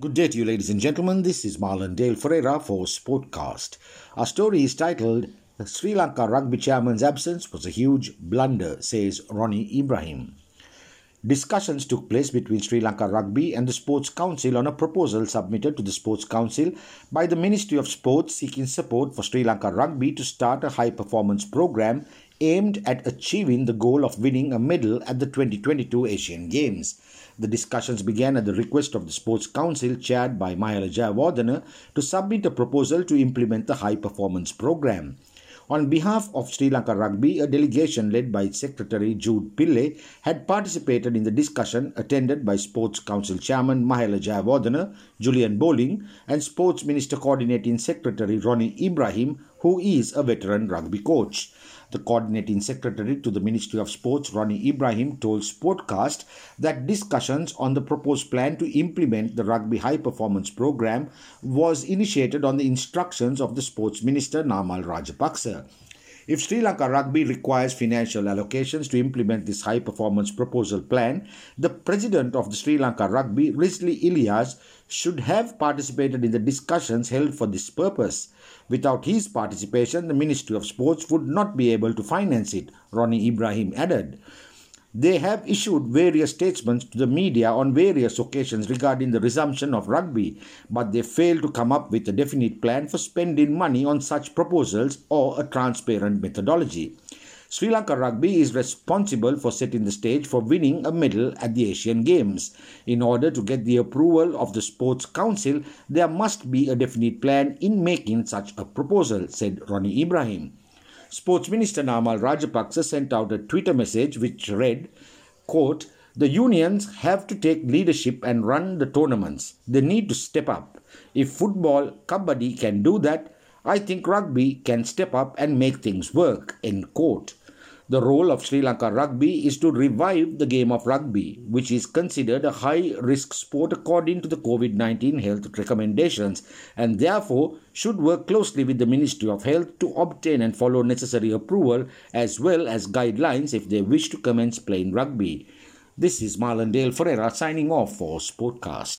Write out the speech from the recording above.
Good day to you, ladies and gentlemen. This is Marlon Dale Ferreira for Sportcast. Our story is titled Sri Lanka rugby chairman's absence was a huge blunder, says Ronnie Ibrahim. Discussions took place between Sri Lanka Rugby and the Sports Council on a proposal submitted to the Sports Council by the Ministry of Sports seeking support for Sri Lanka Rugby to start a high performance program aimed at achieving the goal of winning a medal at the 2022 Asian Games. The discussions began at the request of the Sports Council, chaired by Mahela Jayawardena, to submit a proposal to implement the high performance program. On behalf of Sri Lanka Rugby, a delegation led by its Secretary Jude Pillay had participated in the discussion attended by Sports Council Chairman Mahela Jayawardena, Julian Bolling, and Sports Minister Coordinating Secretary Ronnie Ibrahim, who is a veteran rugby coach. The coordinating secretary to the Ministry of Sports, Ronnie Ibrahim, told Sportcast that discussions on the proposed plan to implement the Rugby High Performance Program was initiated on the instructions of the Sports Minister, Namal Rajapaksa. If Sri Lanka Rugby requires financial allocations to implement this high performance proposal plan, the president of the Sri Lanka Rugby, Rizly Illyas, should have participated in the discussions held for this purpose. Without his participation, the Ministry of Sports would not be able to finance it, Ronnie Ibrahim added. They have issued various statements to the media on various occasions regarding the resumption of rugby, but they failed to come up with a definite plan for spending money on such proposals or a transparent methodology. Sri Lanka Rugby is responsible for setting the stage for winning a medal at the Asian Games. In order to get the approval of the Sports Council, there must be a definite plan in making such a proposal, said Ronnie Ibrahim. Sports Minister Namal Rajapaksa sent out a Twitter message which read, quote, the unions have to take leadership and run the tournaments. They need to step up. If football, kabaddi can do that, I think rugby can step up and make things work. End quote. The role of Sri Lanka rugby is to revive the game of rugby, which is considered a high risk sport according to the COVID 19 health recommendations, and therefore should work closely with the Ministry of Health to obtain and follow necessary approval as well as guidelines if they wish to commence playing rugby. This is Marlon Dale Ferreira signing off for Sportcast.